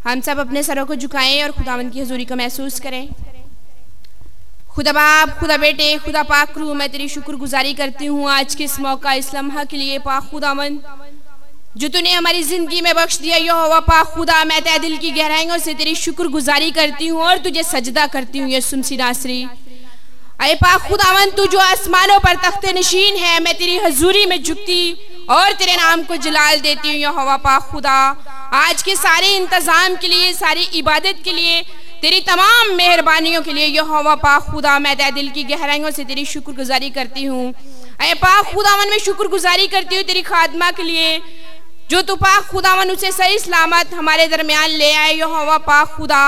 हम सब अपने सरों को झुकाएँ और खुदावन की हजूरी को महसूस करें। खुदा बाप, खुदा बेटे, खुदा पाक रू मैं तेरी शुक्रगुजारी करती हूँ आज के इस मौका इस लम्हा के लिए, पाक खुदावन। जो तूने हमारी ज़िंदगी में बख्श दिया यो हवा पाक खुदा, मैं तय दिल की गहराइयों से तेरी शुक्रगुजारी करती हूँ और तुझे सजदा करती हूँ ये सुनसी नासरी अरे पाक खुदावन, तू जो आसमानों पर तख्ते नशीन है, मैं तेरी हजूरी में झुकती और तेरे नाम को जलाल देती हूँ यो हवा पाक खुदा। आज के सारे इंतज़ाम के लिए, सारी इबादत के लिए, तेरी तमाम मेहरबानियों के लिए यह हवा पाक खुदा, मैं तय दिल की गहराइयों से तेरी शुक्रगुजारी करती हूँ। अरे पाक खुदावन में शुक्रगुजारी करती हूँ तेरी खादमा के लिए, जो तू पाक खुदावन उसे सही सलामत हमारे दरमियान ले आए यो हवा पाक खुदा।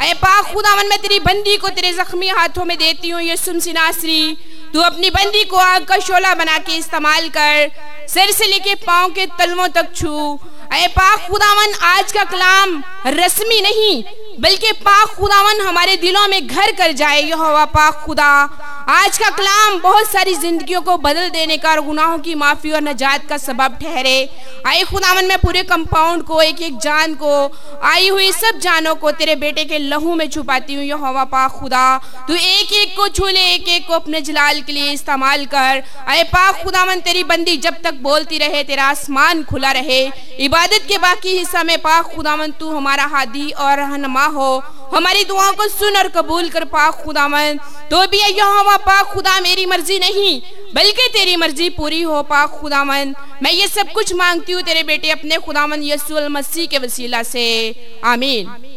अरे पाक खुदावन मैं तेरी बंदी को तेरे जख्मी हाथों में देती हूँ ये सुन सिनासरी तू अपनी बंदी को आग का शोला बना के इस्तेमाल कर सिर से लेके पाओ के तलवों तक छू। अरे पाक खुदावन, आज का कलाम रस्मी नहीं, बल्कि पाक खुदावन हमारे दिलों में घर कर जाए यह पाक खुदा। आज का कलाम बहुत सारी जिंदगियों को बदल देने का और गुनाहों की माफ़ी और नजात का सबब ठहरे। आए खुदावन, में पूरे कंपाउंड को एक एक जान को, आई हुई सब जानों को तेरे बेटे के लहू में छुपाती हूँ हवा पाक खुदा। तू एक एक को छू ले एक एक को अपने जलाल के लिए इस्तेमाल कर। आए पाक खुदावन, तेरी बंदी जब तक बोलती रहे, तेरा आसमान खुला रहे। इबादत के बाकी हिस्सा में पाक खुदावन, तू हमारा हादी और रहनमा हो। हमारी दुआओं को सुन और कबूल कर, पाक खुदा मन तो भी यहोवा, पाक खुदा, मेरी मर्ज़ी नहीं, बल्कि तेरी मर्ज़ी पूरी हो, पाक खुदावन मैं ये सब कुछ मांगती हूँ तेरे बेटे, अपने खुदावन यसुल मसीह के वसीला से। आमीन।